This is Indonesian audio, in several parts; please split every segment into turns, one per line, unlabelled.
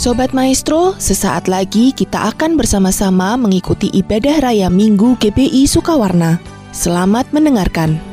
Sobat Maestro, sesaat lagi kita akan bersama-sama mengikuti ibadah raya Minggu GBI Sukawarna. Selamat mendengarkan.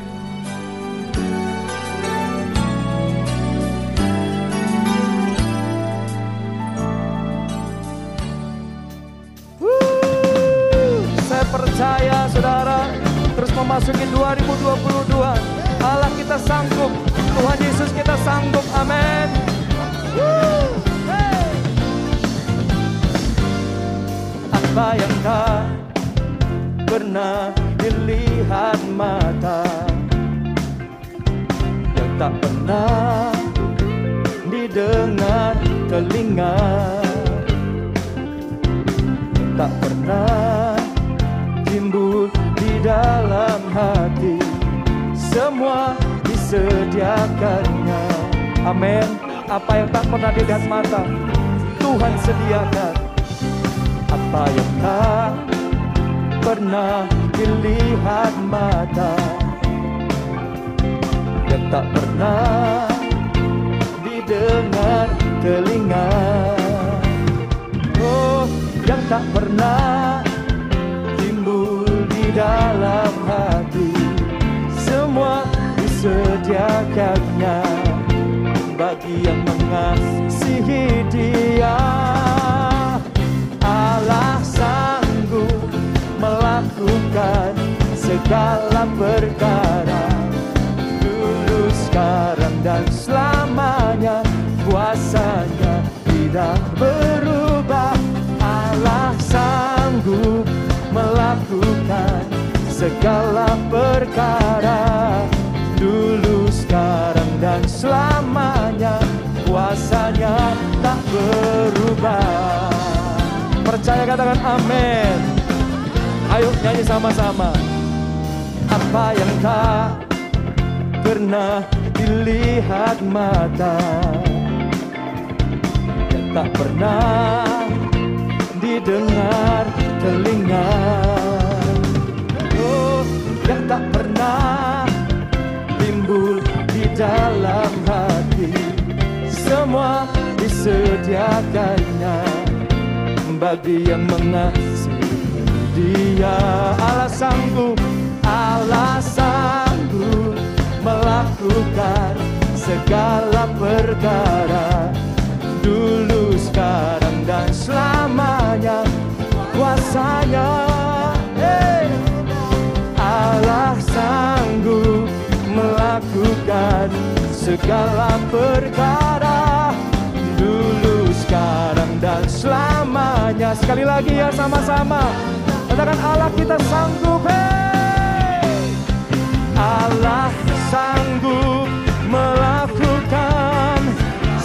Tak pernah didengar telinga. Tak pernah timbul di dalam hati semua disediakannya. Amin. Apa yang tak pernah dilihat mata Tuhan sediakan. Apa yang tak pernah dilihat mata yang tak pernah didengar telinga. Oh, yang tak pernah timbul di dalam hati. Semua disediakannya bagi yang mengasihi dia. Allah sanggup melakukan segala segala perkara Dulu, sekarang, dan selamanya Kuasanya tak berubah. Percaya katakan amin. Ayo nyanyi sama-sama. Apa yang tak pernah dilihat mata Yang tak pernah didengar telinga yang tak pernah timbul di dalam hati. Semua disediakannya bagi yang mengasihi dia. Allah sanggup melakukan segala perkara Dulu, sekarang, dan selamanya. Kuasanya sanggup melakukan segala perkara. Dulu, sekarang, dan selamanya. Sekali lagi ya sama-sama. Katakan Allah kita sanggup. Hey. Allah sanggup melakukan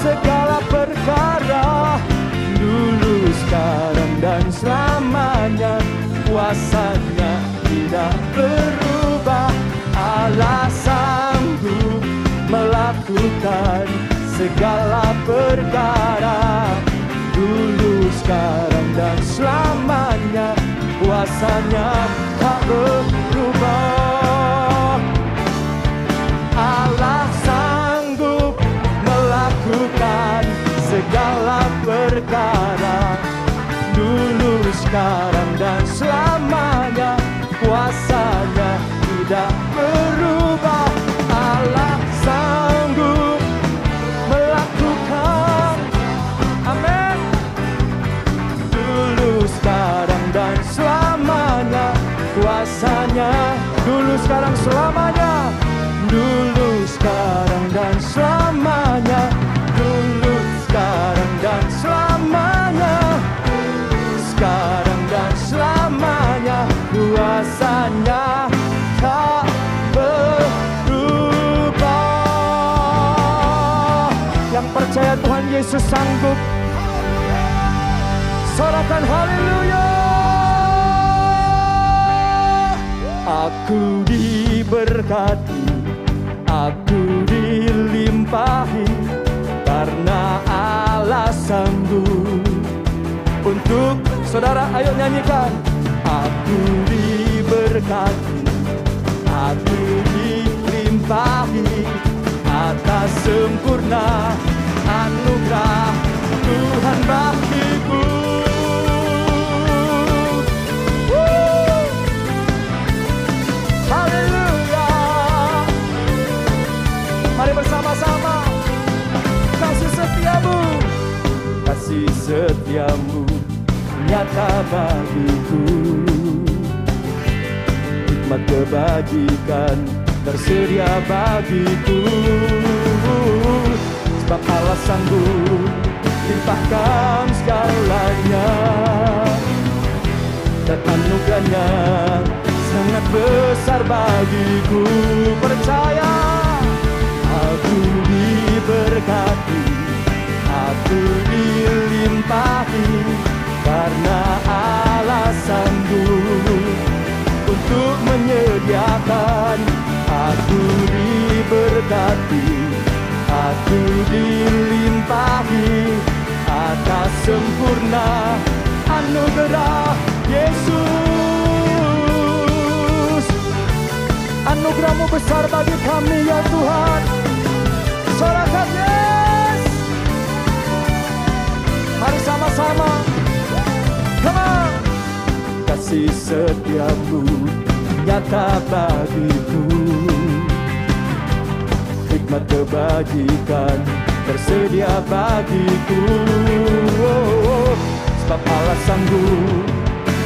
segala perkara. Dulu, sekarang, dan selamanya. Kuasanya melakukan segala perkara. Dulu, sekarang, dan selamanya Kuasanya tak berubah. Allah sanggup melakukan segala perkara. Dulu, sekarang, dan selamanya Tuhan Yesus sanggup Sorakan haleluya. Aku diberkati Aku dilimpahi Karena Allah sanggup Untuk saudara ayo nyanyikan. Aku diberkati Aku dilimpahi Atas sempurna anugerah Tuhan bagiku. Setiamu. Nyata bagiku. Hikmat kebajikan Tersedia bagiku Sebab Allah sanggup Limpahkan segalanya. Dan anugerahnya sangat besar bagiku. Percaya aku diberkati aku dilimpahi karena Allah sanggup untuk menyediakan aku diberkati aku dilimpahi atas sempurna anugerah Yesus. Anugerahmu besar bagi kami ya Tuhan. Sorakan yes Mari sama-sama. Come on. Kasih setiamu nyata bagiku Hikmat kebajikan tersedia bagiku. Oh, Sebab Allah sanggup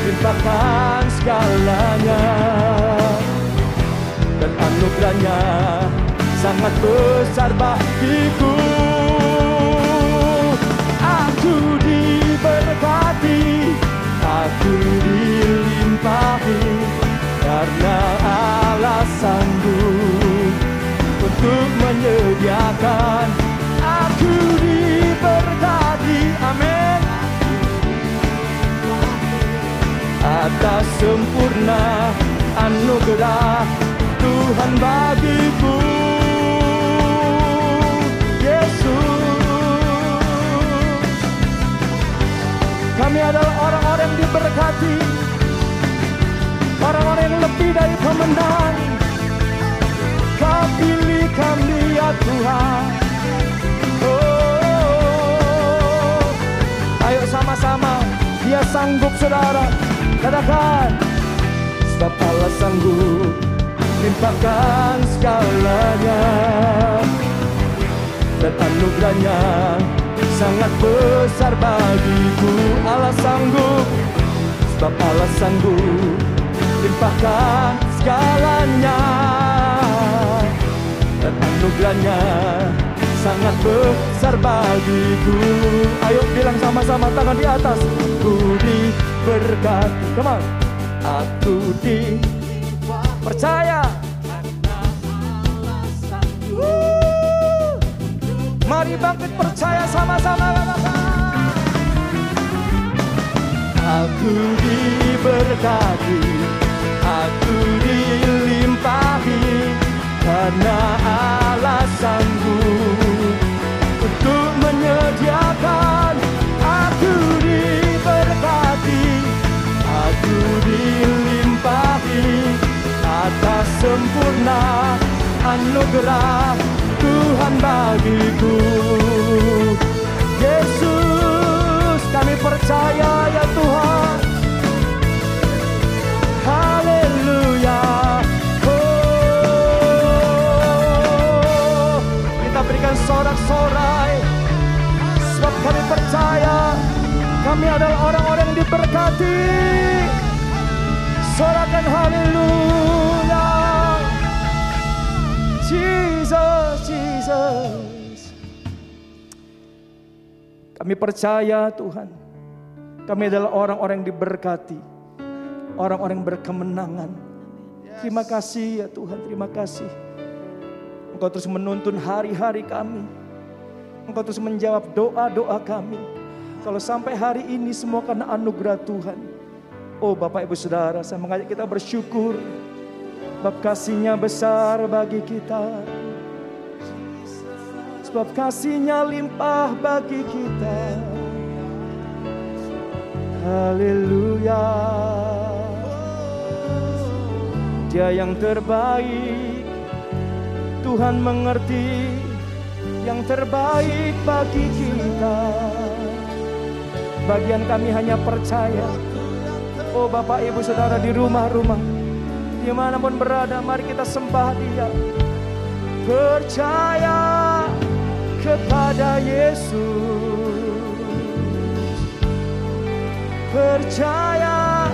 limpahkan segalanya. Dan anugerahnya sangat besar bagiku. Aku diberkati aku dilimpahi karena Allah sanggup untuk menyediakan aku diberkati amin. Atas sempurna anugerah Tuhan bagiku Yesus. Kami adalah orang-orang yang diberkati Orang-orang yang lebih dari pemenang pilih kami ya Tuhan. Oh, Ayo sama-sama. Dia sanggup saudara. Katakan Sebab Allah sanggup limpahkan segalanya? Dan anugerahnya sangat besar bagiku. Allah sanggup. Sebab Allah sanggup limpahkan segalanya anugerahnya sangat besar bagiku. Ayo bilang sama-sama tangan di atas. Ku diberkati come on. Aku di percaya Mari bangkit percaya sama-sama. Aku diberkati. Aku dilimpahi Karena Allah sanggup Untuk menyediakan Aku diberkati Aku dilimpahi Atas sempurna anugerah Tuhan bagiku. Yesus kami percaya ya Tuhan berikan sorak-sorai Sebab kami percaya Kami adalah orang-orang yang diberkati Sorakan haleluya Jesus, Jesus. Kami percaya Tuhan, kami adalah orang-orang yang diberkati, orang-orang yang berkemenangan. Terima kasih ya Tuhan, terima kasih. Engkau terus menuntun hari-hari kami. Engkau terus menjawab doa-doa kami. Kalau sampai hari ini semua karena anugerah Tuhan. Oh Bapak Ibu Saudara, saya mengajak kita bersyukur Sebab kasihnya besar bagi kita Sebab kasihnya limpah bagi kita Haleluya Dia yang terbaik Tuhan mengerti Yang terbaik bagi kita Bagian kami hanya percaya. Oh Bapak Ibu Saudara di rumah-rumah. Di mana pun berada mari kita sembah dia. Percaya kepada Yesus. Percaya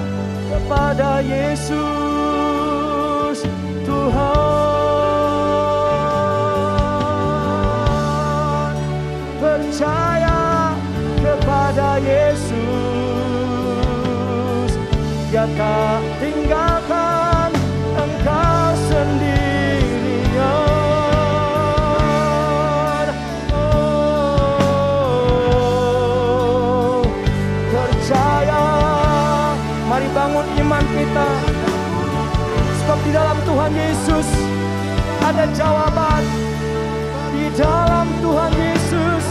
kepada Yesus Tuhan. Yesus ada jawaban. Di dalam Tuhan Yesus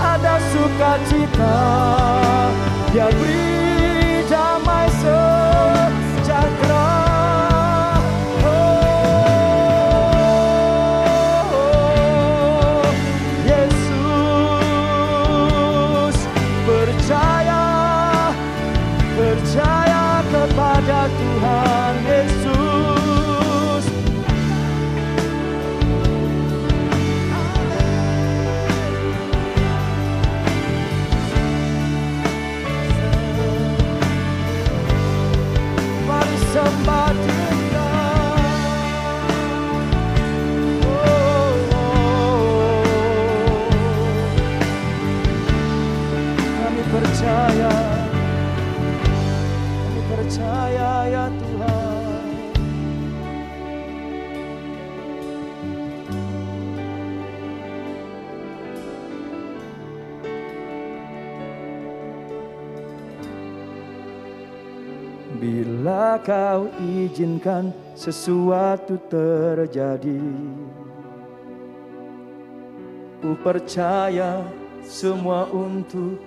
ada sukacita. Dia beri kau izinkan sesuatu terjadi. Ku percaya semua untuk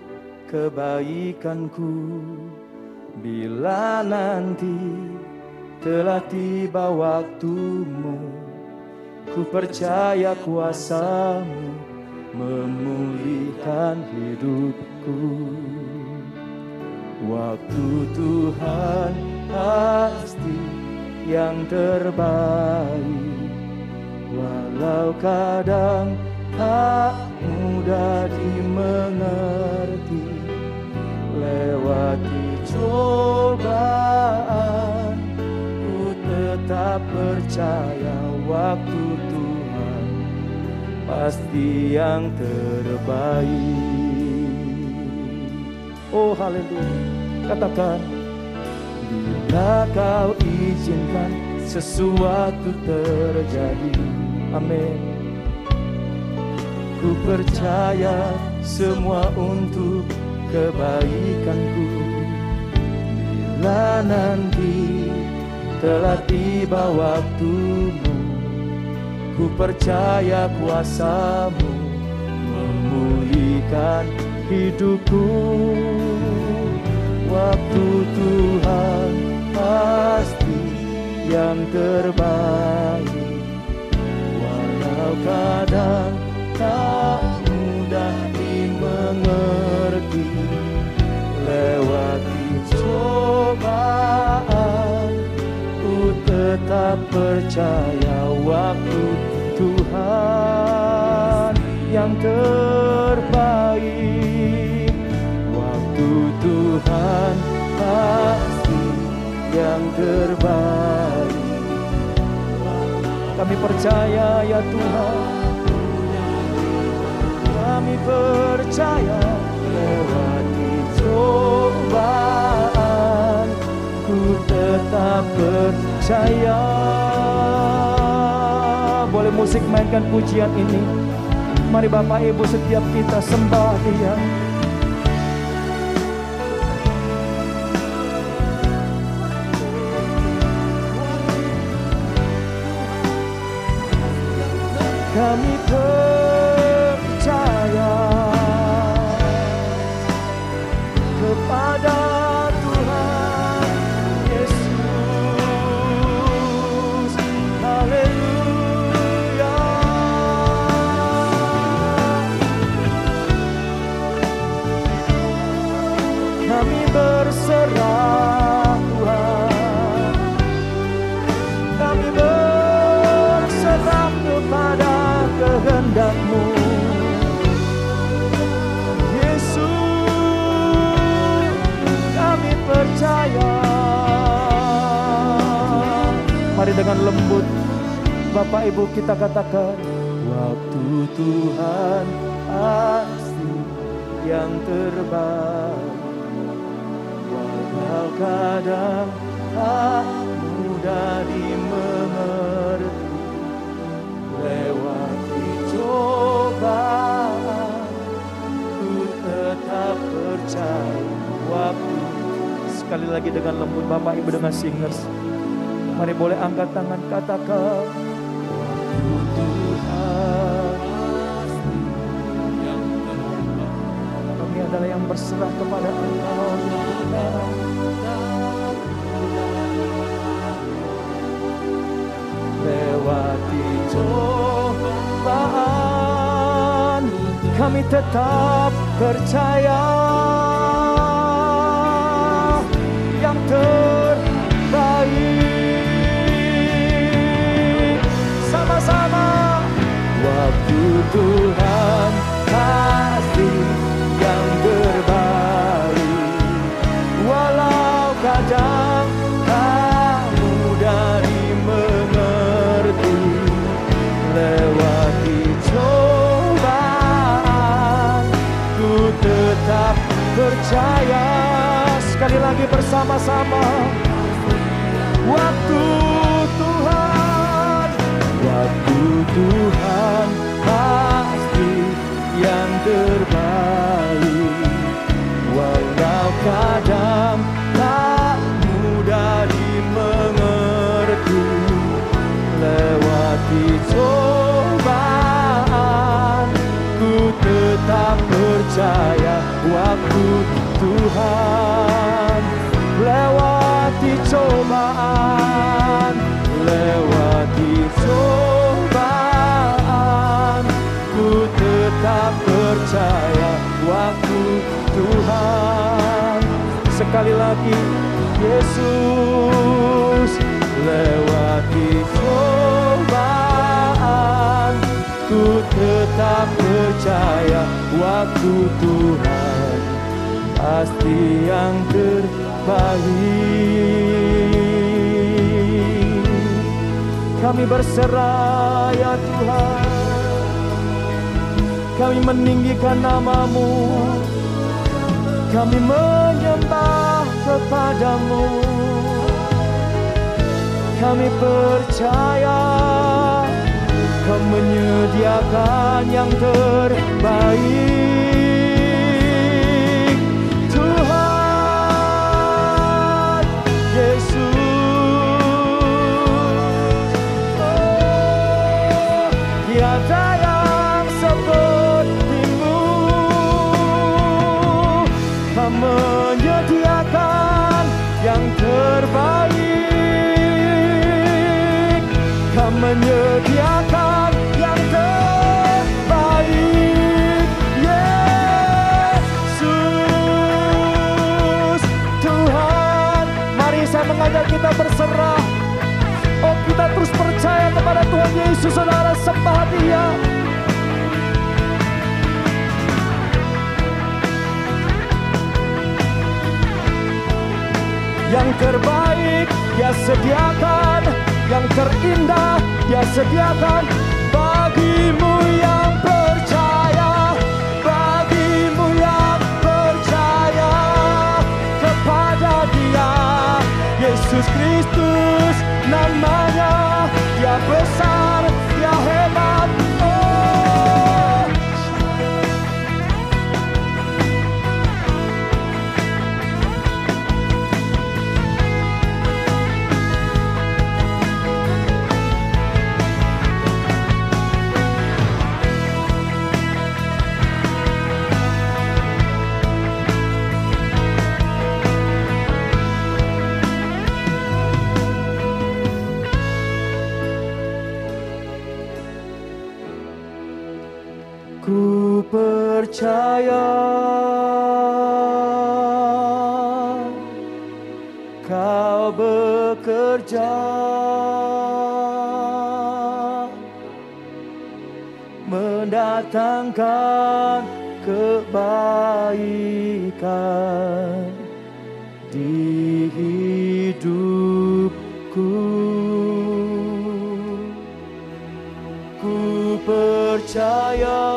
kebaikanku. Bila nanti telah tiba waktumu Ku percaya kuasamu memulihkan hidupku. Waktu Tuhan pasti yang terbaik. Walau kadang tak mudah dimengerti Lewati cobaan Ku tetap percaya waktu Tuhan Pasti yang terbaik. Oh haleluya. Katakan Bila kau izinkan sesuatu terjadi. Amin. Ku percaya semua untuk kebaikanku. Bila nanti telah tiba waktumu Ku percaya kuasamu memulihkan hidupku. Waktu Tuhan pasti yang terbaik. Walau kadang tak mudah dimengerti Lewati cobaan Ku tetap percaya waktu Tuhan yang terbaik yang terbaik. Kami percaya ya Tuhan. Kami percaya lewati cobaan Ku tetap percaya. Boleh musik mainkan pujian ini? Mari Bapak Ibu setiap kita sembah dia Kami percaya dengan lembut. Bapak Ibu kita katakan Waktu Tuhan pasti yang terbaik. Walau kadang tak mudah dimengerti Lewati cobaan Ku tetap percaya waktu. Sekali lagi dengan lembut Bapak Ibu dengan singers Mari boleh angkat tangan katakan Kami adalah yang berserah kepada Engkau Lewati cobaan Kami tetap percaya percaya. Sekali lagi bersama-sama. Waktu Tuhan Waktu Tuhan pasti yang terbaik. Walau kadang tak mudah dimengerti Lewati cobaan Ku tetap percaya Waktu Tuhan Waktu Tuhan Pasti yang terbaik. Kami berserah ya Tuhan. Kami meninggikan namamu. Kami menyembah kepadamu. Kami percaya menyediakan yang terbaik. Tuhan Yesus. Oh, yang sepertimu Kau menyediakan yang terbaik. Kau menyediakan Yesus sembah dia Yang terbaik dia sediakan Yang terindah dia sediakan. Bagimu yang percaya Bagimu yang percaya Kepada dia. Yesus Kristus namanya Dia besar, kebaikan di hidupku. Ku percaya.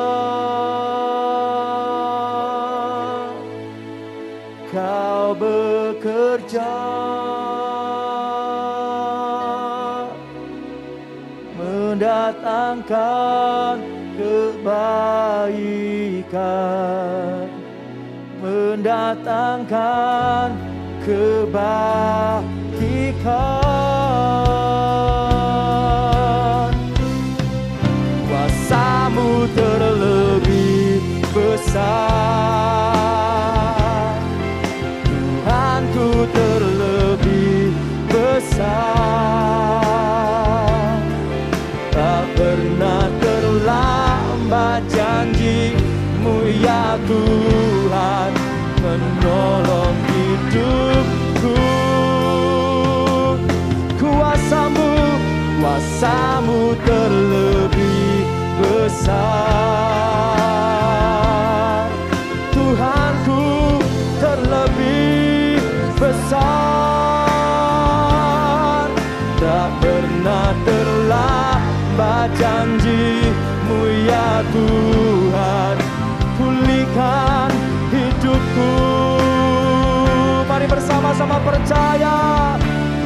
Mendatangkan kebajikan. Kuasamu terlebih besar. Tuhanku terlebih besar. Tak pernah terlambat janjimu ya Tuhan Menolong hidupku. Kuasamu, kuasamu terlebih besar. Tuhanku terlebih besar. Tak pernah terlambat janjimu ya Tuhan. Pulihkan hidupku Mari bersama-sama percaya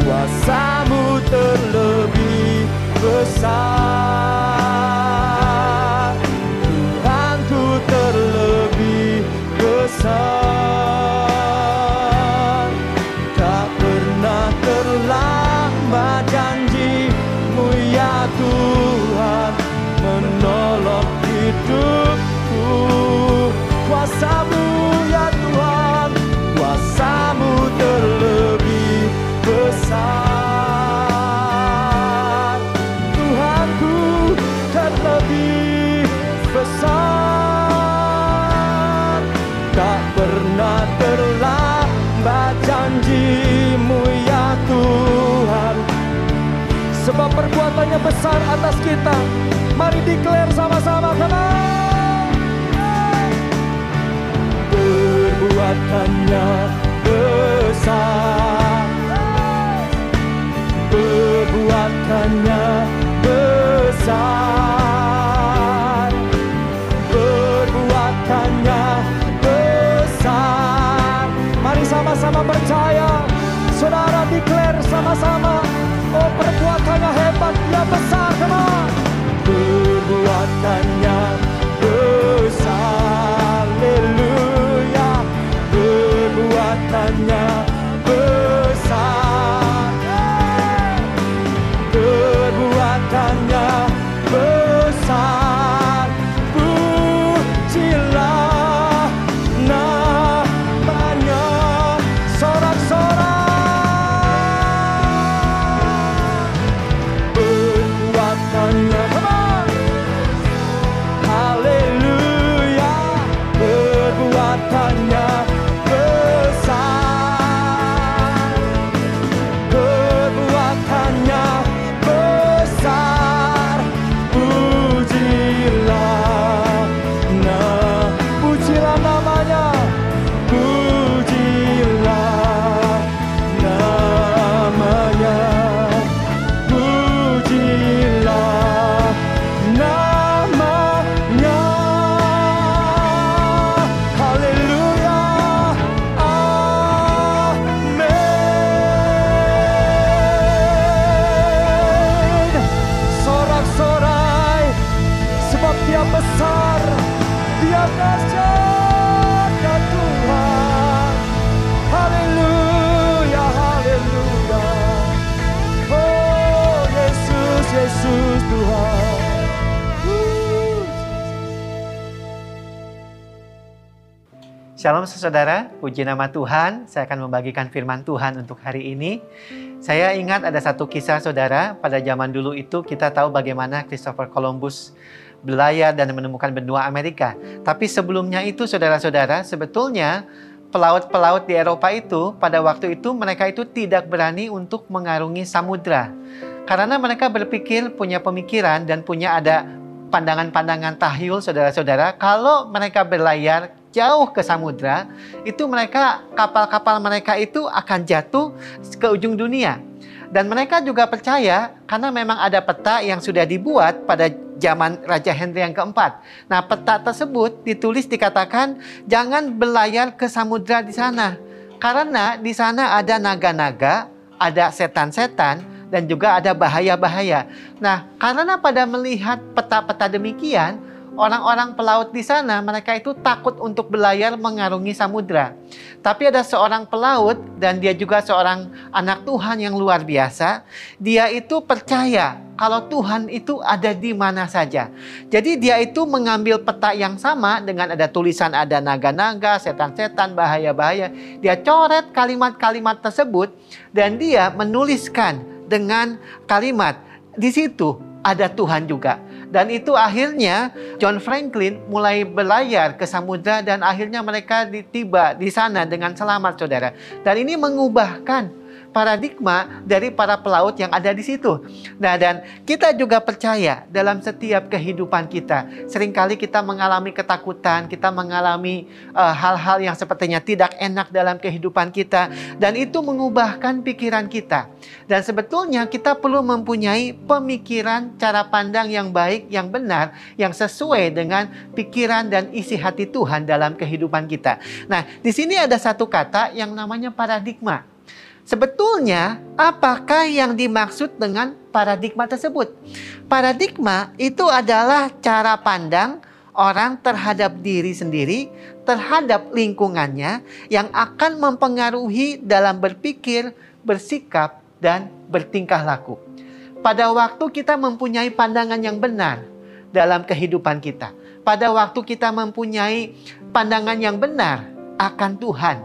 Kuasamu terlebih besar atas kita. Mari declare sama-sama on. Perbuatannya besar. Perbuatannya besar. Perbuatannya besar. Mari sama-sama percaya. Saudara declare sama-sama
saudara, puji nama Tuhan. Saya akan membagikan firman Tuhan untuk hari ini. Saya ingat ada satu kisah saudara, pada zaman dulu itu kita tahu bagaimana Christopher Columbus berlayar dan menemukan benua Amerika. Tapi sebelumnya itu saudara-saudara, sebetulnya pelaut-pelaut di Eropa itu pada waktu itu mereka itu tidak berani untuk mengarungi samudra. Karena mereka berpikir punya pemikiran dan punya ada pandangan-pandangan tahyul saudara-saudara kalau mereka berlayar jauh ke samudra itu mereka kapal-kapal mereka itu akan jatuh ke ujung dunia Dan mereka juga percaya karena memang ada peta yang sudah dibuat pada zaman Raja Henry yang keempat. Nah, peta tersebut ditulis dikatakan jangan berlayar ke samudra di sana. Karena di sana ada naga-naga, ada setan-setan, dan juga ada bahaya-bahaya. Nah, karena pada melihat peta-peta demikian, orang-orang pelaut di sana mereka itu takut untuk berlayar mengarungi samudra. Tapi ada seorang pelaut dan dia juga seorang anak Tuhan yang luar biasa. Dia itu percaya kalau Tuhan itu ada di mana saja. Jadi dia itu mengambil peta yang sama dengan ada tulisan ada naga-naga, setan-setan, bahaya-bahaya. Dia coret kalimat-kalimat tersebut dan dia menuliskan dengan kalimat di situ ada Tuhan juga. Dan itu akhirnya John Franklin mulai berlayar ke samudra dan akhirnya mereka tiba di sana dengan selamat saudara. Dan ini mengubahkan paradigma dari para pelaut yang ada di situ. Nah, dan kita juga percaya dalam setiap kehidupan kita, sering kali kita mengalami ketakutan, kita mengalami eh, hal-hal uh, yang sepertinya tidak enak dalam kehidupan kita, dan itu mengubahkan pikiran kita. Dan sebetulnya kita perlu mempunyai pemikiran, cara pandang yang baik, yang benar, yang sesuai dengan pikiran dan isi hati Tuhan dalam kehidupan kita. Nah, di sini ada satu kata yang namanya paradigma. Sebetulnya, apakah yang dimaksud dengan paradigma tersebut? Paradigma itu adalah cara pandang orang terhadap diri sendiri, terhadap lingkungannya, yang akan mempengaruhi dalam berpikir, bersikap, dan bertingkah laku. Pada waktu kita mempunyai pandangan yang benar dalam kehidupan kita, pada waktu kita mempunyai pandangan yang benar akan Tuhan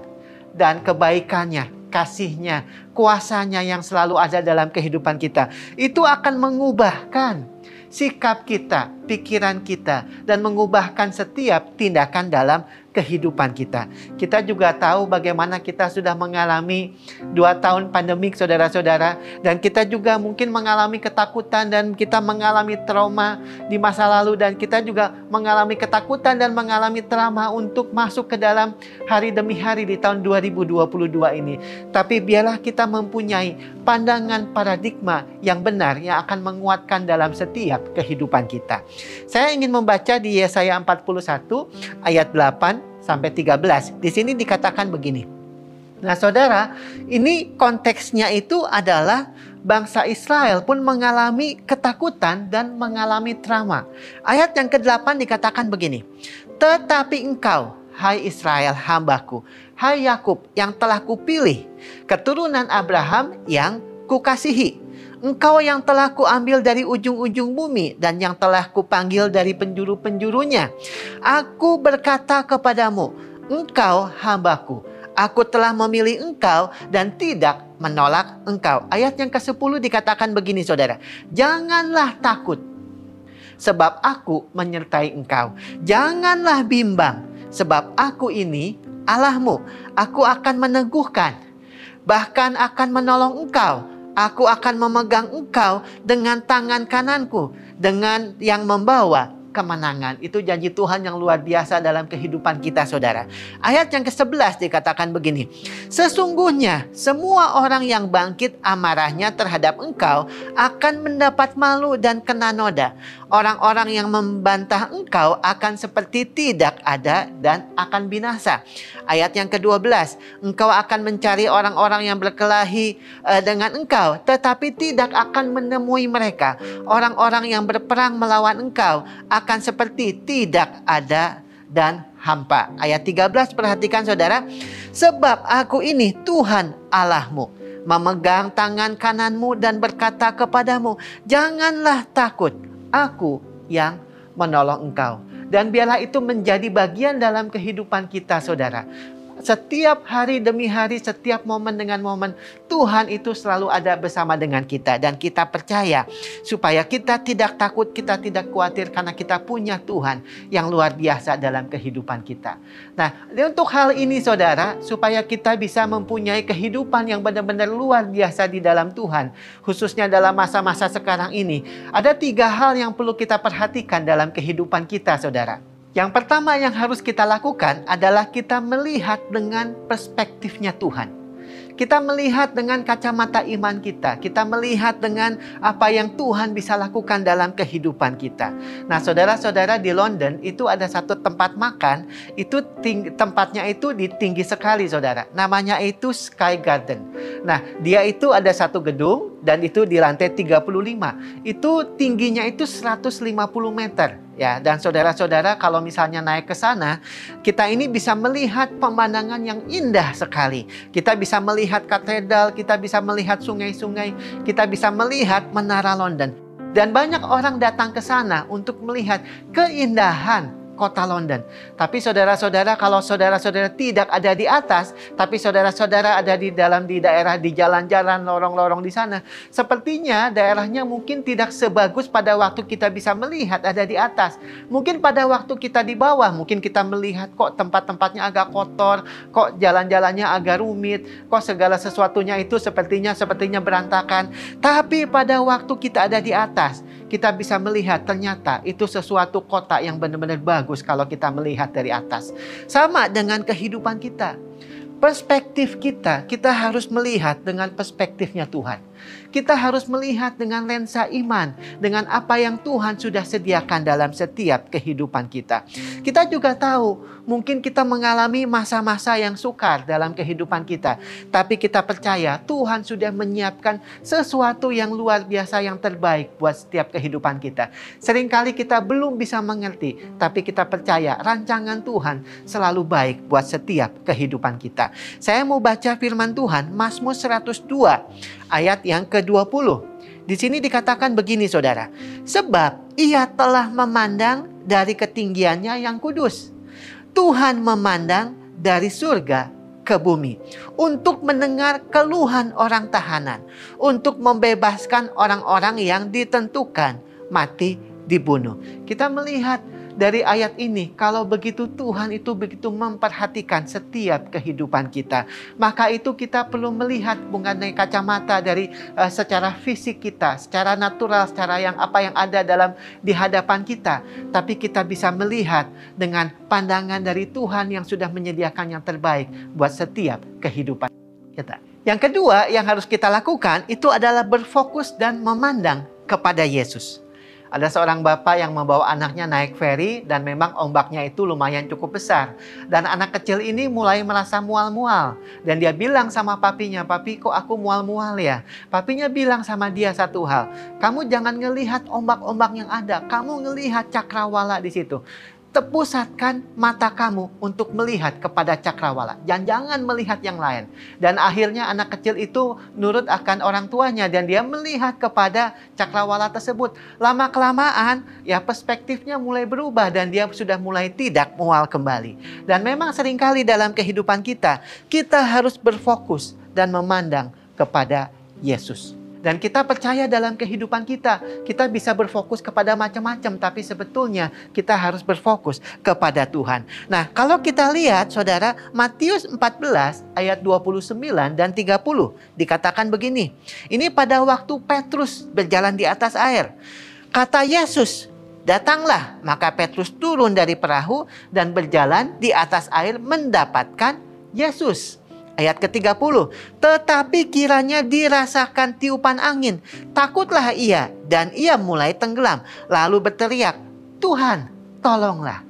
dan kebaikannya, kasihnya, kuasanya yang selalu ada dalam kehidupan kita. Itu akan mengubahkan sikap kita, pikiran kita, dan mengubahkan setiap tindakan dalam kehidupan kita. Kita juga tahu bagaimana kita sudah mengalami dua tahun pandemik saudara-saudara. Dan kita juga mungkin mengalami ketakutan dan kita mengalami trauma di masa lalu. Dan kita juga mengalami ketakutan dan mengalami trauma untuk masuk ke dalam hari demi hari di tahun 2022 ini. Tapi biarlah kita mempunyai pandangan paradigma yang benar yang akan menguatkan dalam setiap kehidupan kita. Saya ingin membaca di Yesaya 41 ayat 8 sampai 13. Di sini dikatakan begini. Nah, Saudara, ini konteksnya itu adalah bangsa Israel pun mengalami ketakutan dan mengalami trauma. Ayat yang ke-8 dikatakan begini. Tetapi engkau, hai Israel hambaku, hai Yakub yang telah kupilih, keturunan Abraham yang kukasihi. Engkau yang telah kuambil dari ujung-ujung bumi dan yang telah kupanggil dari penjuru-penjurunya. Aku berkata kepadamu, engkau hambaku. Aku telah memilih engkau dan tidak menolak engkau. Ayat yang ke-10 dikatakan begini saudara. Janganlah takut sebab aku menyertai engkau. Janganlah bimbang sebab aku ini Allahmu. Aku akan meneguhkan bahkan akan menolong engkau Aku akan memegang engkau dengan tangan kananku, dengan yang membawa kemenangan. Itu janji Tuhan yang luar biasa dalam kehidupan kita saudara. Ayat yang ke-11 dikatakan begini. Sesungguhnya semua orang yang bangkit amarahnya terhadap engkau akan mendapat malu dan kena noda. Orang-orang yang membantah engkau akan seperti tidak ada dan akan binasa. Ayat yang ke-12. Engkau akan mencari orang-orang yang berkelahi uh, dengan engkau. Tetapi tidak akan menemui mereka. Orang-orang yang berperang melawan engkau akan seperti tidak ada dan hampa. Ayat 13 perhatikan saudara. Sebab aku ini Tuhan Allahmu. Memegang tangan kananmu dan berkata kepadamu. Janganlah takut. Aku yang menolong engkau. Dan biarlah itu menjadi bagian dalam kehidupan kita saudara setiap hari demi hari, setiap momen dengan momen, Tuhan itu selalu ada bersama dengan kita. Dan kita percaya supaya kita tidak takut, kita tidak khawatir karena kita punya Tuhan yang luar biasa dalam kehidupan kita. Nah, untuk hal ini saudara, supaya kita bisa mempunyai kehidupan yang benar-benar luar biasa di dalam Tuhan. Khususnya dalam masa-masa sekarang ini. Ada tiga hal yang perlu kita perhatikan dalam kehidupan kita saudara. Yang pertama yang harus kita lakukan adalah kita melihat dengan perspektifnya Tuhan. Kita melihat dengan kacamata iman kita. Kita melihat dengan apa yang Tuhan bisa lakukan dalam kehidupan kita. Nah, saudara-saudara di London itu ada satu tempat makan, itu tinggi, tempatnya itu di tinggi sekali, saudara. Namanya itu Sky Garden. Nah, dia itu ada satu gedung dan itu di lantai 35. Itu tingginya itu 150 meter ya. Dan saudara-saudara kalau misalnya naik ke sana kita ini bisa melihat pemandangan yang indah sekali. Kita bisa melihat katedral kita bisa melihat sungai-sungai kita bisa melihat menara London. Dan banyak orang datang ke sana untuk melihat keindahan kota London. Tapi saudara-saudara kalau saudara-saudara tidak ada di atas, tapi saudara-saudara ada di dalam di daerah di jalan-jalan lorong-lorong di sana, sepertinya daerahnya mungkin tidak sebagus pada waktu kita bisa melihat ada di atas. Mungkin pada waktu kita di bawah, mungkin kita melihat kok tempat-tempatnya agak kotor, kok jalan-jalannya agak rumit, kok segala sesuatunya itu sepertinya sepertinya berantakan. Tapi pada waktu kita ada di atas, kita bisa melihat ternyata itu sesuatu kota yang benar-benar bagus kalau kita melihat dari atas. Sama dengan kehidupan kita. Perspektif kita, kita harus melihat dengan perspektifnya Tuhan. Kita harus melihat dengan lensa iman, dengan apa yang Tuhan sudah sediakan dalam setiap kehidupan kita. Kita juga tahu, mungkin kita mengalami masa-masa yang sukar dalam kehidupan kita, tapi kita percaya Tuhan sudah menyiapkan sesuatu yang luar biasa yang terbaik buat setiap kehidupan kita. Seringkali kita belum bisa mengerti, tapi kita percaya rancangan Tuhan selalu baik buat setiap kehidupan kita. Saya mau baca firman Tuhan, Mazmur 102 ayat yang ke-20. Di sini dikatakan begini saudara. Sebab ia telah memandang dari ketinggiannya yang kudus. Tuhan memandang dari surga ke bumi untuk mendengar keluhan orang tahanan, untuk membebaskan orang-orang yang ditentukan mati dibunuh. Kita melihat dari ayat ini, kalau begitu Tuhan itu begitu memperhatikan setiap kehidupan kita, maka itu kita perlu melihat mengenai kacamata dari uh, secara fisik kita, secara natural, secara yang apa yang ada dalam di hadapan kita, tapi kita bisa melihat dengan pandangan dari Tuhan yang sudah menyediakan yang terbaik buat setiap kehidupan kita. Yang kedua yang harus kita lakukan itu adalah berfokus dan memandang kepada Yesus. Ada seorang bapak yang membawa anaknya naik ferry dan memang ombaknya itu lumayan cukup besar. Dan anak kecil ini mulai merasa mual-mual. Dan dia bilang sama papinya, papi kok aku mual-mual ya? Papinya bilang sama dia satu hal, kamu jangan ngelihat ombak-ombak yang ada, kamu ngelihat cakrawala di situ tepusatkan mata kamu untuk melihat kepada cakrawala. Dan jangan melihat yang lain. Dan akhirnya anak kecil itu nurut akan orang tuanya dan dia melihat kepada cakrawala tersebut. Lama-kelamaan ya perspektifnya mulai berubah dan dia sudah mulai tidak mual kembali. Dan memang sering kali dalam kehidupan kita, kita harus berfokus dan memandang kepada Yesus. Dan kita percaya dalam kehidupan kita, kita bisa berfokus kepada macam-macam, tapi sebetulnya kita harus berfokus kepada Tuhan. Nah, kalau kita lihat saudara, Matius 14 ayat 29 dan 30 dikatakan begini. Ini pada waktu Petrus berjalan di atas air. Kata Yesus, Datanglah, maka Petrus turun dari perahu dan berjalan di atas air mendapatkan Yesus. Ayat ke-30, tetapi kiranya dirasakan tiupan angin. Takutlah ia dan ia mulai tenggelam. Lalu berteriak, Tuhan tolonglah.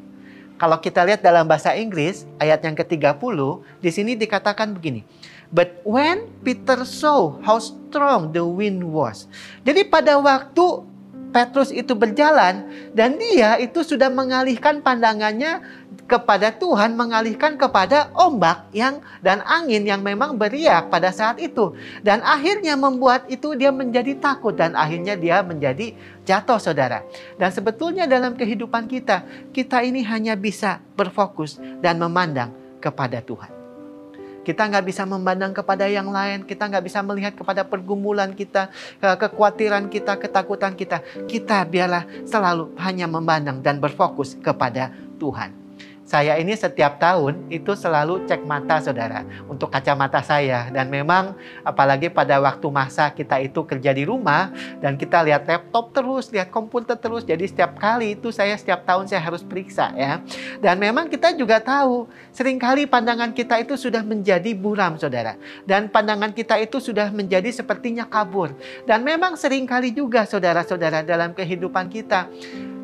Kalau kita lihat dalam bahasa Inggris, ayat yang ke-30, di sini dikatakan begini. But when Peter saw how strong the wind was. Jadi pada waktu Petrus itu berjalan dan dia itu sudah mengalihkan pandangannya kepada Tuhan, mengalihkan kepada ombak yang dan angin yang memang beriak pada saat itu. Dan akhirnya membuat itu dia menjadi takut dan akhirnya dia menjadi jatuh saudara. Dan sebetulnya dalam kehidupan kita, kita ini hanya bisa berfokus dan memandang kepada Tuhan. Kita nggak bisa memandang kepada yang lain, kita nggak bisa melihat kepada pergumulan kita, kekhawatiran kita, ketakutan kita. Kita biarlah selalu hanya memandang dan berfokus kepada Tuhan. Saya ini setiap tahun itu selalu cek mata saudara untuk kacamata saya dan memang apalagi pada waktu masa kita itu kerja di rumah dan kita lihat laptop terus, lihat komputer terus. Jadi setiap kali itu saya setiap tahun saya harus periksa ya. Dan memang kita juga tahu sering kali pandangan kita itu sudah menjadi buram saudara. Dan pandangan kita itu sudah menjadi sepertinya kabur. Dan memang sering kali juga saudara-saudara dalam kehidupan kita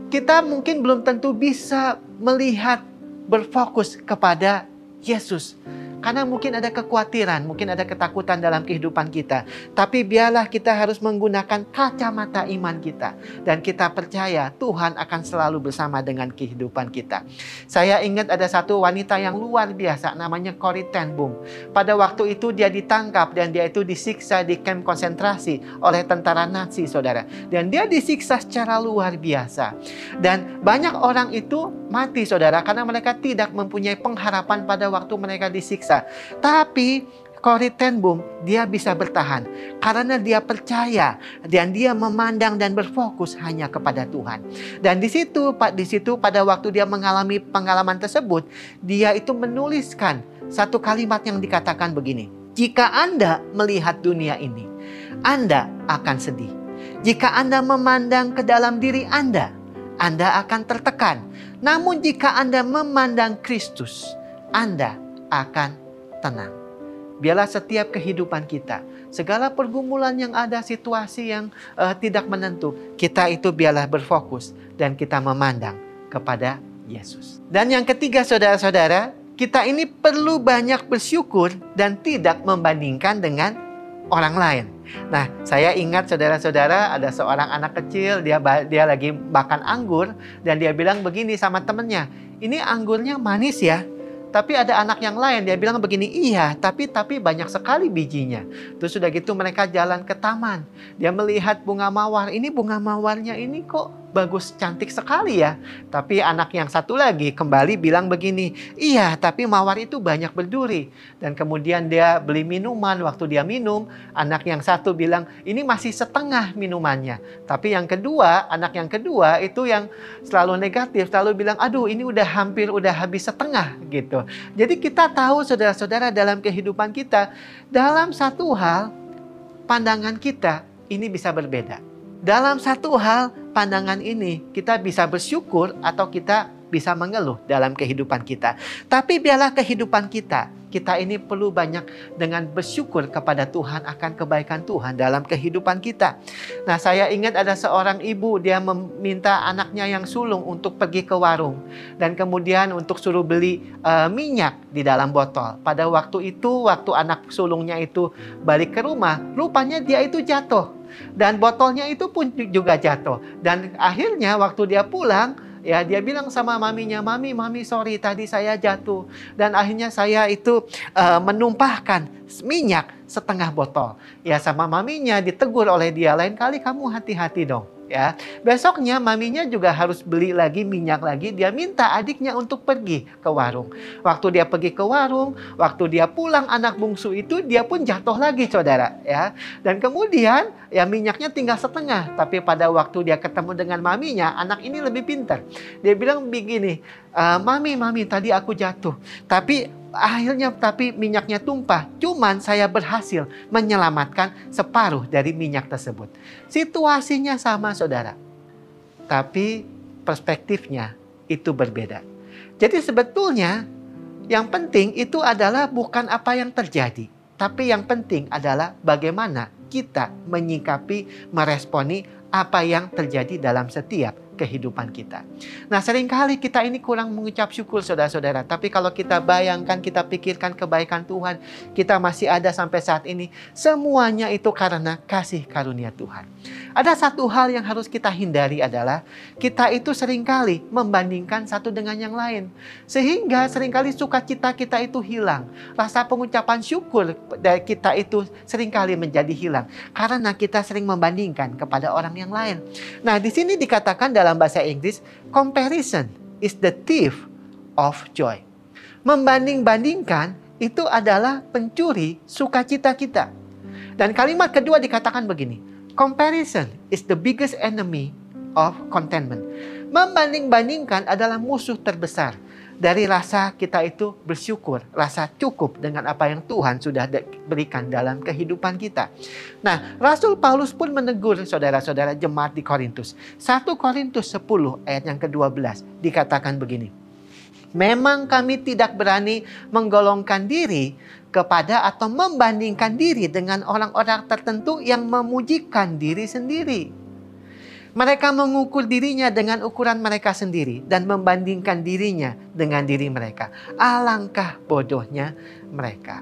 kita mungkin belum tentu bisa melihat berfokus kepada Yesus. Karena mungkin ada kekhawatiran, mungkin ada ketakutan dalam kehidupan kita. Tapi biarlah kita harus menggunakan kacamata iman kita. Dan kita percaya Tuhan akan selalu bersama dengan kehidupan kita. Saya ingat ada satu wanita yang luar biasa namanya Corrie ten Boom. Pada waktu itu dia ditangkap dan dia itu disiksa di kamp konsentrasi oleh tentara Nazi saudara. Dan dia disiksa secara luar biasa. Dan banyak orang itu mati saudara karena mereka tidak mempunyai pengharapan pada waktu mereka disiksa bisa. Tapi Corrie ten Boom dia bisa bertahan karena dia percaya dan dia memandang dan berfokus hanya kepada Tuhan. Dan di situ Pak di situ pada waktu dia mengalami pengalaman tersebut, dia itu menuliskan satu kalimat yang dikatakan begini. Jika Anda melihat dunia ini, Anda akan sedih. Jika Anda memandang ke dalam diri Anda, Anda akan tertekan. Namun jika Anda memandang Kristus, Anda akan tenang. Biarlah setiap kehidupan kita, segala pergumulan yang ada, situasi yang uh, tidak menentu, kita itu biarlah berfokus dan kita memandang kepada Yesus. Dan yang ketiga saudara-saudara, kita ini perlu banyak bersyukur dan tidak membandingkan dengan orang lain. Nah, saya ingat saudara-saudara ada seorang anak kecil dia dia lagi makan anggur dan dia bilang begini sama temennya, ini anggurnya manis ya. Tapi ada anak yang lain dia bilang begini, iya, tapi tapi banyak sekali bijinya. Terus sudah gitu mereka jalan ke taman. Dia melihat bunga mawar. Ini bunga mawarnya ini kok bagus cantik sekali ya. Tapi anak yang satu lagi kembali bilang begini, iya tapi mawar itu banyak berduri. Dan kemudian dia beli minuman, waktu dia minum, anak yang satu bilang ini masih setengah minumannya. Tapi yang kedua, anak yang kedua itu yang selalu negatif, selalu bilang aduh ini udah hampir udah habis setengah gitu. Jadi kita tahu saudara-saudara dalam kehidupan kita, dalam satu hal pandangan kita ini bisa berbeda. Dalam satu hal, pandangan ini kita bisa bersyukur atau kita bisa mengeluh dalam kehidupan kita. Tapi biarlah kehidupan kita, kita ini perlu banyak dengan bersyukur kepada Tuhan akan kebaikan Tuhan dalam kehidupan kita. Nah, saya ingat ada seorang ibu dia meminta anaknya yang sulung untuk pergi ke warung dan kemudian untuk suruh beli uh, minyak di dalam botol. Pada waktu itu, waktu anak sulungnya itu balik ke rumah, rupanya dia itu jatuh dan botolnya itu pun juga jatuh. Dan akhirnya waktu dia pulang, ya dia bilang sama maminya, "Mami, mami sorry tadi saya jatuh." Dan akhirnya saya itu uh, menumpahkan minyak setengah botol. Ya sama maminya ditegur oleh dia, "Lain kali kamu hati-hati dong." Ya. Besoknya maminya juga harus beli lagi minyak lagi. Dia minta adiknya untuk pergi ke warung. Waktu dia pergi ke warung, waktu dia pulang anak bungsu itu dia pun jatuh lagi saudara ya. Dan kemudian ya minyaknya tinggal setengah. Tapi pada waktu dia ketemu dengan maminya, anak ini lebih pintar. Dia bilang begini, e, mami mami tadi aku jatuh. Tapi akhirnya tapi minyaknya tumpah. Cuman saya berhasil menyelamatkan separuh dari minyak tersebut. Situasinya sama saudara. Tapi perspektifnya itu berbeda. Jadi sebetulnya yang penting itu adalah bukan apa yang terjadi. Tapi yang penting adalah bagaimana kita menyikapi, meresponi apa yang terjadi dalam setiap kehidupan kita. Nah, sering kali kita ini kurang mengucap syukur saudara-saudara. Tapi kalau kita bayangkan, kita pikirkan kebaikan Tuhan, kita masih ada sampai saat ini. Semuanya itu karena kasih karunia Tuhan. Ada satu hal yang harus kita hindari adalah kita itu sering kali membandingkan satu dengan yang lain. Sehingga sering kali sukacita kita itu hilang. Rasa pengucapan syukur dari kita itu sering kali menjadi hilang. Karena kita sering membandingkan kepada orang yang lain. Nah, di sini dikatakan dalam dalam bahasa Inggris, comparison is the thief of joy. Membanding-bandingkan itu adalah pencuri sukacita kita. Dan kalimat kedua dikatakan begini, comparison is the biggest enemy of contentment. Membanding-bandingkan adalah musuh terbesar dari rasa kita itu bersyukur, rasa cukup dengan apa yang Tuhan sudah berikan dalam kehidupan kita. Nah, Rasul Paulus pun menegur saudara-saudara jemaat di Korintus. 1 Korintus 10 ayat yang ke-12 dikatakan begini. Memang kami tidak berani menggolongkan diri kepada atau membandingkan diri dengan orang-orang tertentu yang memujikan diri sendiri. Mereka mengukur dirinya dengan ukuran mereka sendiri dan membandingkan dirinya dengan diri mereka. Alangkah bodohnya mereka.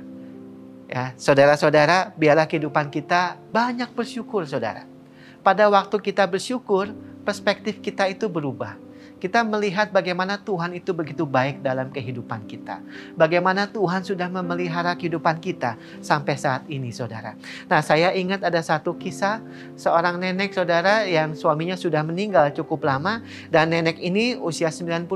Ya, saudara-saudara, biarlah kehidupan kita banyak bersyukur, saudara. Pada waktu kita bersyukur, perspektif kita itu berubah kita melihat bagaimana Tuhan itu begitu baik dalam kehidupan kita. Bagaimana Tuhan sudah memelihara kehidupan kita sampai saat ini, saudara. Nah, saya ingat ada satu kisah seorang nenek, saudara, yang suaminya sudah meninggal cukup lama. Dan nenek ini usia 92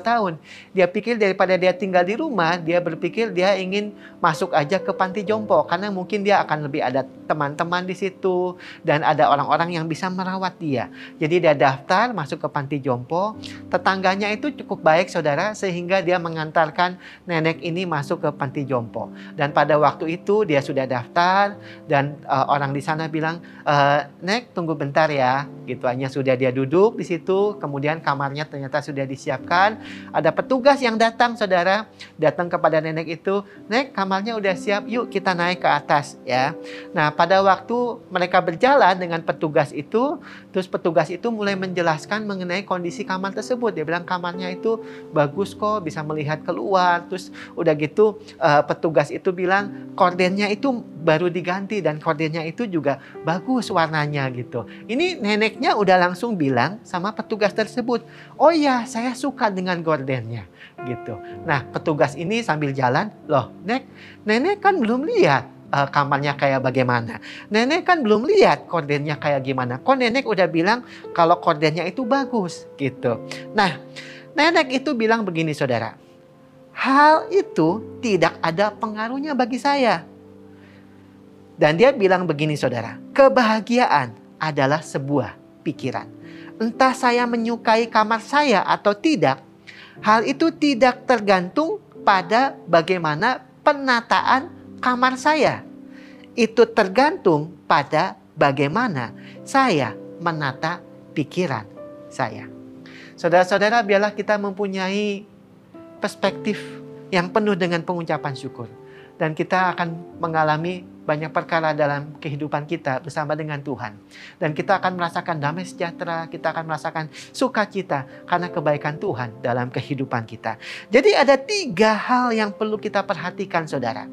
tahun. Dia pikir daripada dia tinggal di rumah, dia berpikir dia ingin masuk aja ke panti jompo. Karena mungkin dia akan lebih ada teman-teman di situ. Dan ada orang-orang yang bisa merawat dia. Jadi dia daftar masuk ke panti jompo tetangganya itu cukup baik saudara sehingga dia mengantarkan nenek ini masuk ke panti jompo. Dan pada waktu itu dia sudah daftar dan uh, orang di sana bilang, e, "Nek, tunggu bentar ya." Gitu hanya sudah dia duduk di situ, kemudian kamarnya ternyata sudah disiapkan. Ada petugas yang datang saudara, datang kepada nenek itu, "Nek, kamarnya udah siap, yuk kita naik ke atas ya." Nah, pada waktu mereka berjalan dengan petugas itu, terus petugas itu mulai menjelaskan mengenai kondisi kamar tersebut. Dia bilang kamarnya itu bagus kok, bisa melihat keluar. Terus udah gitu uh, petugas itu bilang kordennya itu baru diganti dan kordennya itu juga bagus warnanya gitu. Ini neneknya udah langsung bilang sama petugas tersebut, "Oh ya, saya suka dengan gordennya." gitu. Nah, petugas ini sambil jalan, "Loh, Nek, nenek kan belum lihat uh, kamarnya kayak bagaimana. Nenek kan belum lihat kordennya kayak gimana. Kok nenek udah bilang kalau kordennya itu bagus gitu. Nah, nenek itu bilang begini saudara. Hal itu tidak ada pengaruhnya bagi saya. Dan dia bilang begini saudara. Kebahagiaan adalah sebuah pikiran. Entah saya menyukai kamar saya atau tidak, hal itu tidak tergantung pada bagaimana penataan kamar saya. Itu tergantung pada bagaimana saya menata pikiran saya. Saudara-saudara, biarlah kita mempunyai perspektif yang penuh dengan pengucapan syukur. Dan kita akan mengalami banyak perkara dalam kehidupan kita bersama dengan Tuhan. Dan kita akan merasakan damai sejahtera, kita akan merasakan sukacita karena kebaikan Tuhan dalam kehidupan kita. Jadi ada tiga hal yang perlu kita perhatikan saudara.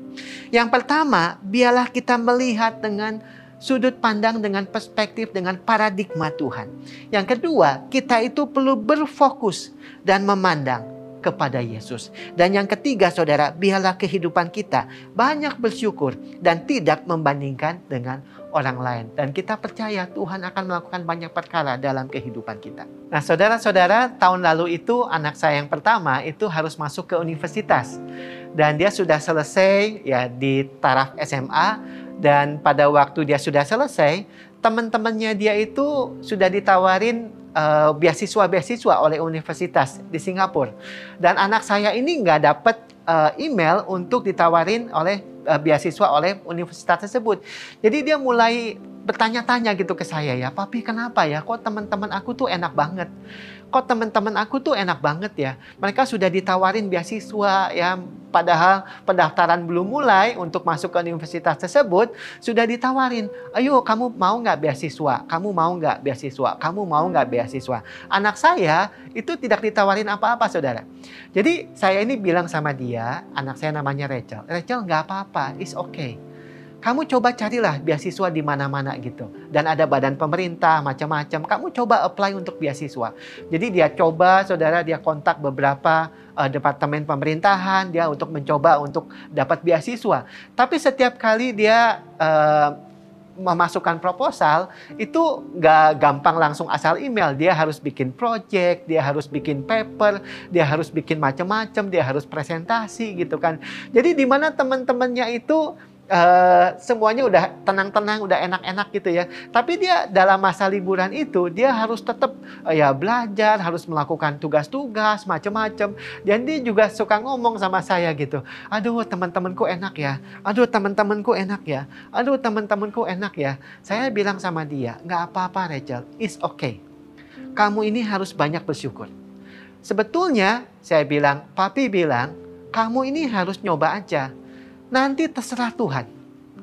Yang pertama, biarlah kita melihat dengan sudut pandang dengan perspektif dengan paradigma Tuhan. Yang kedua, kita itu perlu berfokus dan memandang kepada Yesus. Dan yang ketiga saudara, biarlah kehidupan kita banyak bersyukur dan tidak membandingkan dengan orang lain. Dan kita percaya Tuhan akan melakukan banyak perkara dalam kehidupan kita. Nah saudara-saudara, tahun lalu itu anak saya yang pertama itu harus masuk ke universitas. Dan dia sudah selesai ya di taraf SMA dan pada waktu dia sudah selesai, teman-temannya dia itu sudah ditawarin uh, beasiswa-beasiswa oleh universitas di Singapura. Dan anak saya ini nggak dapat uh, email untuk ditawarin oleh uh, beasiswa oleh universitas tersebut. Jadi dia mulai bertanya-tanya gitu ke saya ya, papi kenapa ya? Kok teman-teman aku tuh enak banget? Kok teman-teman aku tuh enak banget ya? Mereka sudah ditawarin beasiswa ya, padahal pendaftaran belum mulai untuk masuk ke universitas tersebut sudah ditawarin. Ayo kamu mau nggak beasiswa? Kamu mau nggak beasiswa? Kamu mau nggak beasiswa? Anak saya itu tidak ditawarin apa-apa saudara. Jadi saya ini bilang sama dia, anak saya namanya Rachel. Rachel nggak apa-apa, it's okay kamu coba carilah beasiswa di mana-mana gitu. Dan ada badan pemerintah macam-macam. Kamu coba apply untuk beasiswa. Jadi dia coba, saudara, dia kontak beberapa uh, departemen pemerintahan dia untuk mencoba untuk dapat beasiswa. Tapi setiap kali dia uh, memasukkan proposal itu nggak gampang langsung asal email. Dia harus bikin project, dia harus bikin paper, dia harus bikin macam-macam, dia harus presentasi gitu kan. Jadi di mana teman-temannya itu uh, semuanya udah tenang-tenang, udah enak-enak gitu ya. Tapi dia dalam masa liburan itu dia harus tetap uh, ya belajar, harus melakukan tugas-tugas macam-macam. Dan dia juga suka ngomong sama saya gitu. Aduh teman-temanku enak ya. Aduh teman-temanku enak ya. Aduh teman-temanku enak ya. Saya bilang sama dia, nggak apa-apa Rachel, it's okay. Kamu ini harus banyak bersyukur. Sebetulnya saya bilang, papi bilang, kamu ini harus nyoba aja nanti terserah Tuhan.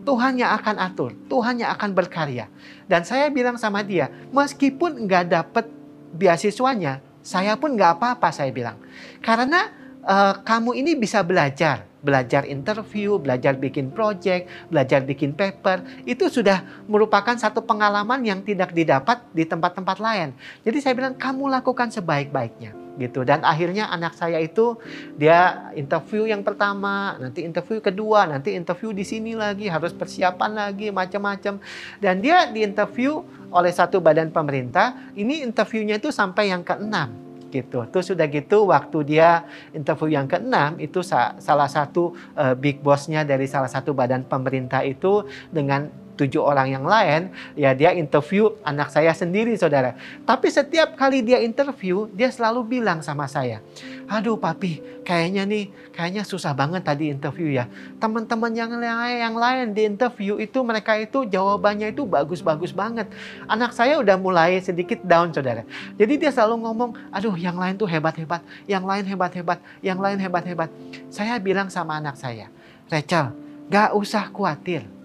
Tuhan yang akan atur, Tuhan yang akan berkarya. Dan saya bilang sama dia, meskipun nggak dapet beasiswanya, saya pun nggak apa-apa saya bilang. Karena uh, kamu ini bisa belajar, belajar interview, belajar bikin project, belajar bikin paper, itu sudah merupakan satu pengalaman yang tidak didapat di tempat-tempat lain. Jadi saya bilang kamu lakukan sebaik-baiknya gitu. Dan akhirnya anak saya itu dia interview yang pertama nanti interview kedua nanti interview di sini lagi harus persiapan lagi macam-macam. Dan dia diinterview oleh satu badan pemerintah. Ini interviewnya itu sampai yang keenam gitu. Terus sudah gitu waktu dia interview yang keenam itu salah satu uh, big bossnya dari salah satu badan pemerintah itu dengan tujuh orang yang lain, ya dia interview anak saya sendiri saudara. Tapi setiap kali dia interview, dia selalu bilang sama saya, aduh papi, kayaknya nih, kayaknya susah banget tadi interview ya. Teman-teman yang lain, yang lain di interview itu mereka itu jawabannya itu bagus-bagus banget. Anak saya udah mulai sedikit down saudara. Jadi dia selalu ngomong, aduh yang lain tuh hebat-hebat, yang lain hebat-hebat, yang lain hebat-hebat. Saya bilang sama anak saya, Rachel, gak usah khawatir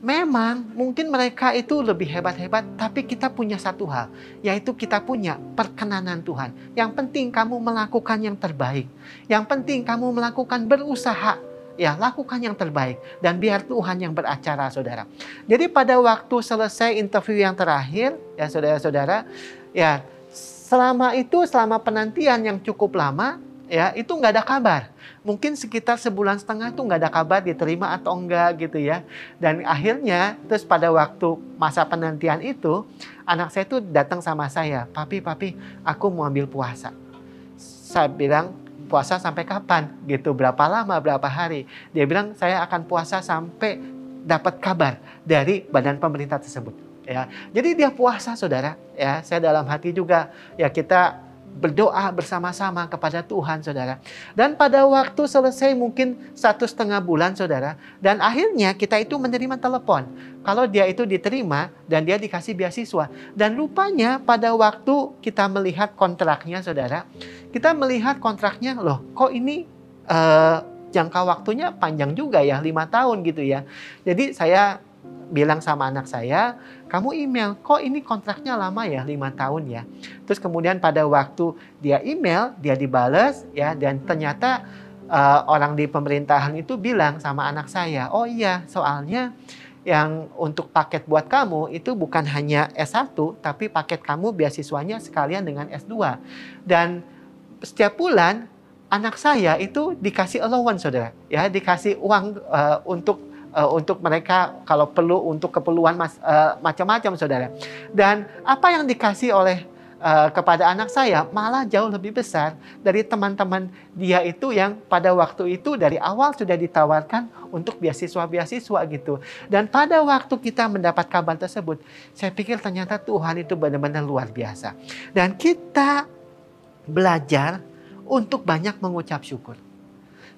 Memang mungkin mereka itu lebih hebat-hebat, tapi kita punya satu hal, yaitu kita punya perkenanan Tuhan. Yang penting kamu melakukan yang terbaik. Yang penting kamu melakukan berusaha. Ya, lakukan yang terbaik dan biar Tuhan yang beracara, Saudara. Jadi pada waktu selesai interview yang terakhir, ya Saudara-saudara, ya selama itu selama penantian yang cukup lama, ya itu nggak ada kabar mungkin sekitar sebulan setengah tuh nggak ada kabar diterima atau enggak gitu ya. Dan akhirnya terus pada waktu masa penantian itu anak saya tuh datang sama saya, papi papi aku mau ambil puasa. Saya bilang puasa sampai kapan gitu, berapa lama, berapa hari. Dia bilang saya akan puasa sampai dapat kabar dari badan pemerintah tersebut. Ya, jadi dia puasa saudara. Ya, saya dalam hati juga ya kita berdoa bersama-sama kepada Tuhan, saudara. Dan pada waktu selesai mungkin satu setengah bulan, saudara. Dan akhirnya kita itu menerima telepon. Kalau dia itu diterima dan dia dikasih beasiswa. Dan rupanya pada waktu kita melihat kontraknya, saudara. Kita melihat kontraknya, loh kok ini uh, jangka waktunya panjang juga ya, lima tahun gitu ya. Jadi saya bilang sama anak saya, kamu email, kok ini kontraknya lama ya, lima tahun ya. Terus kemudian pada waktu dia email, dia dibales ya, dan ternyata uh, orang di pemerintahan itu bilang sama anak saya, oh iya soalnya yang untuk paket buat kamu itu bukan hanya S1, tapi paket kamu beasiswanya sekalian dengan S2. Dan setiap bulan anak saya itu dikasih allowance saudara ya dikasih uang uh, untuk uh, untuk mereka kalau perlu untuk keperluan uh, macam-macam saudara. Dan apa yang dikasih oleh uh, kepada anak saya malah jauh lebih besar dari teman-teman dia itu yang pada waktu itu dari awal sudah ditawarkan untuk beasiswa-beasiswa gitu. Dan pada waktu kita mendapat kabar tersebut, saya pikir ternyata Tuhan itu benar-benar luar biasa. Dan kita belajar untuk banyak mengucap syukur.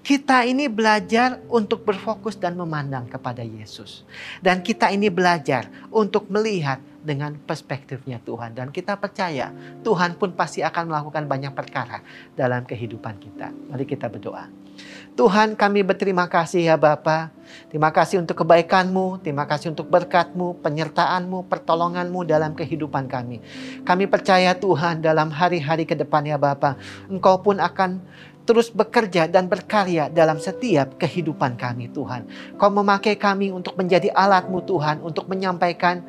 Kita ini belajar untuk berfokus dan memandang kepada Yesus. Dan kita ini belajar untuk melihat dengan perspektifnya Tuhan. Dan kita percaya Tuhan pun pasti akan melakukan banyak perkara dalam kehidupan kita. Mari kita berdoa. Tuhan kami berterima kasih ya Bapa. Terima kasih untuk kebaikanmu, terima kasih untuk berkatmu, penyertaanmu, pertolonganmu dalam kehidupan kami. Kami percaya Tuhan dalam hari-hari ke depan ya Bapa. Engkau pun akan terus bekerja dan berkarya dalam setiap kehidupan kami Tuhan. Kau memakai kami untuk menjadi alatmu Tuhan, untuk menyampaikan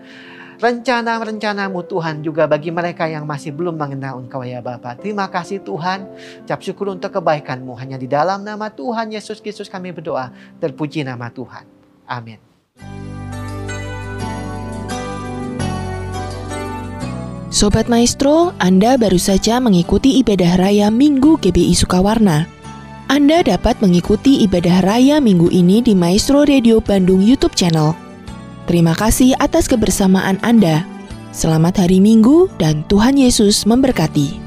rencana-rencanamu Tuhan juga bagi mereka yang masih belum mengenal Engkau ya Bapa. Terima kasih Tuhan. Cap syukur untuk kebaikanmu. Hanya di dalam nama Tuhan Yesus Kristus kami berdoa. Terpuji nama Tuhan. Amin.
Sobat Maestro, Anda baru saja mengikuti ibadah raya Minggu GBI Sukawarna. Anda dapat mengikuti ibadah raya minggu ini di Maestro Radio Bandung YouTube channel. Terima kasih atas kebersamaan Anda. Selamat hari Minggu dan Tuhan Yesus memberkati.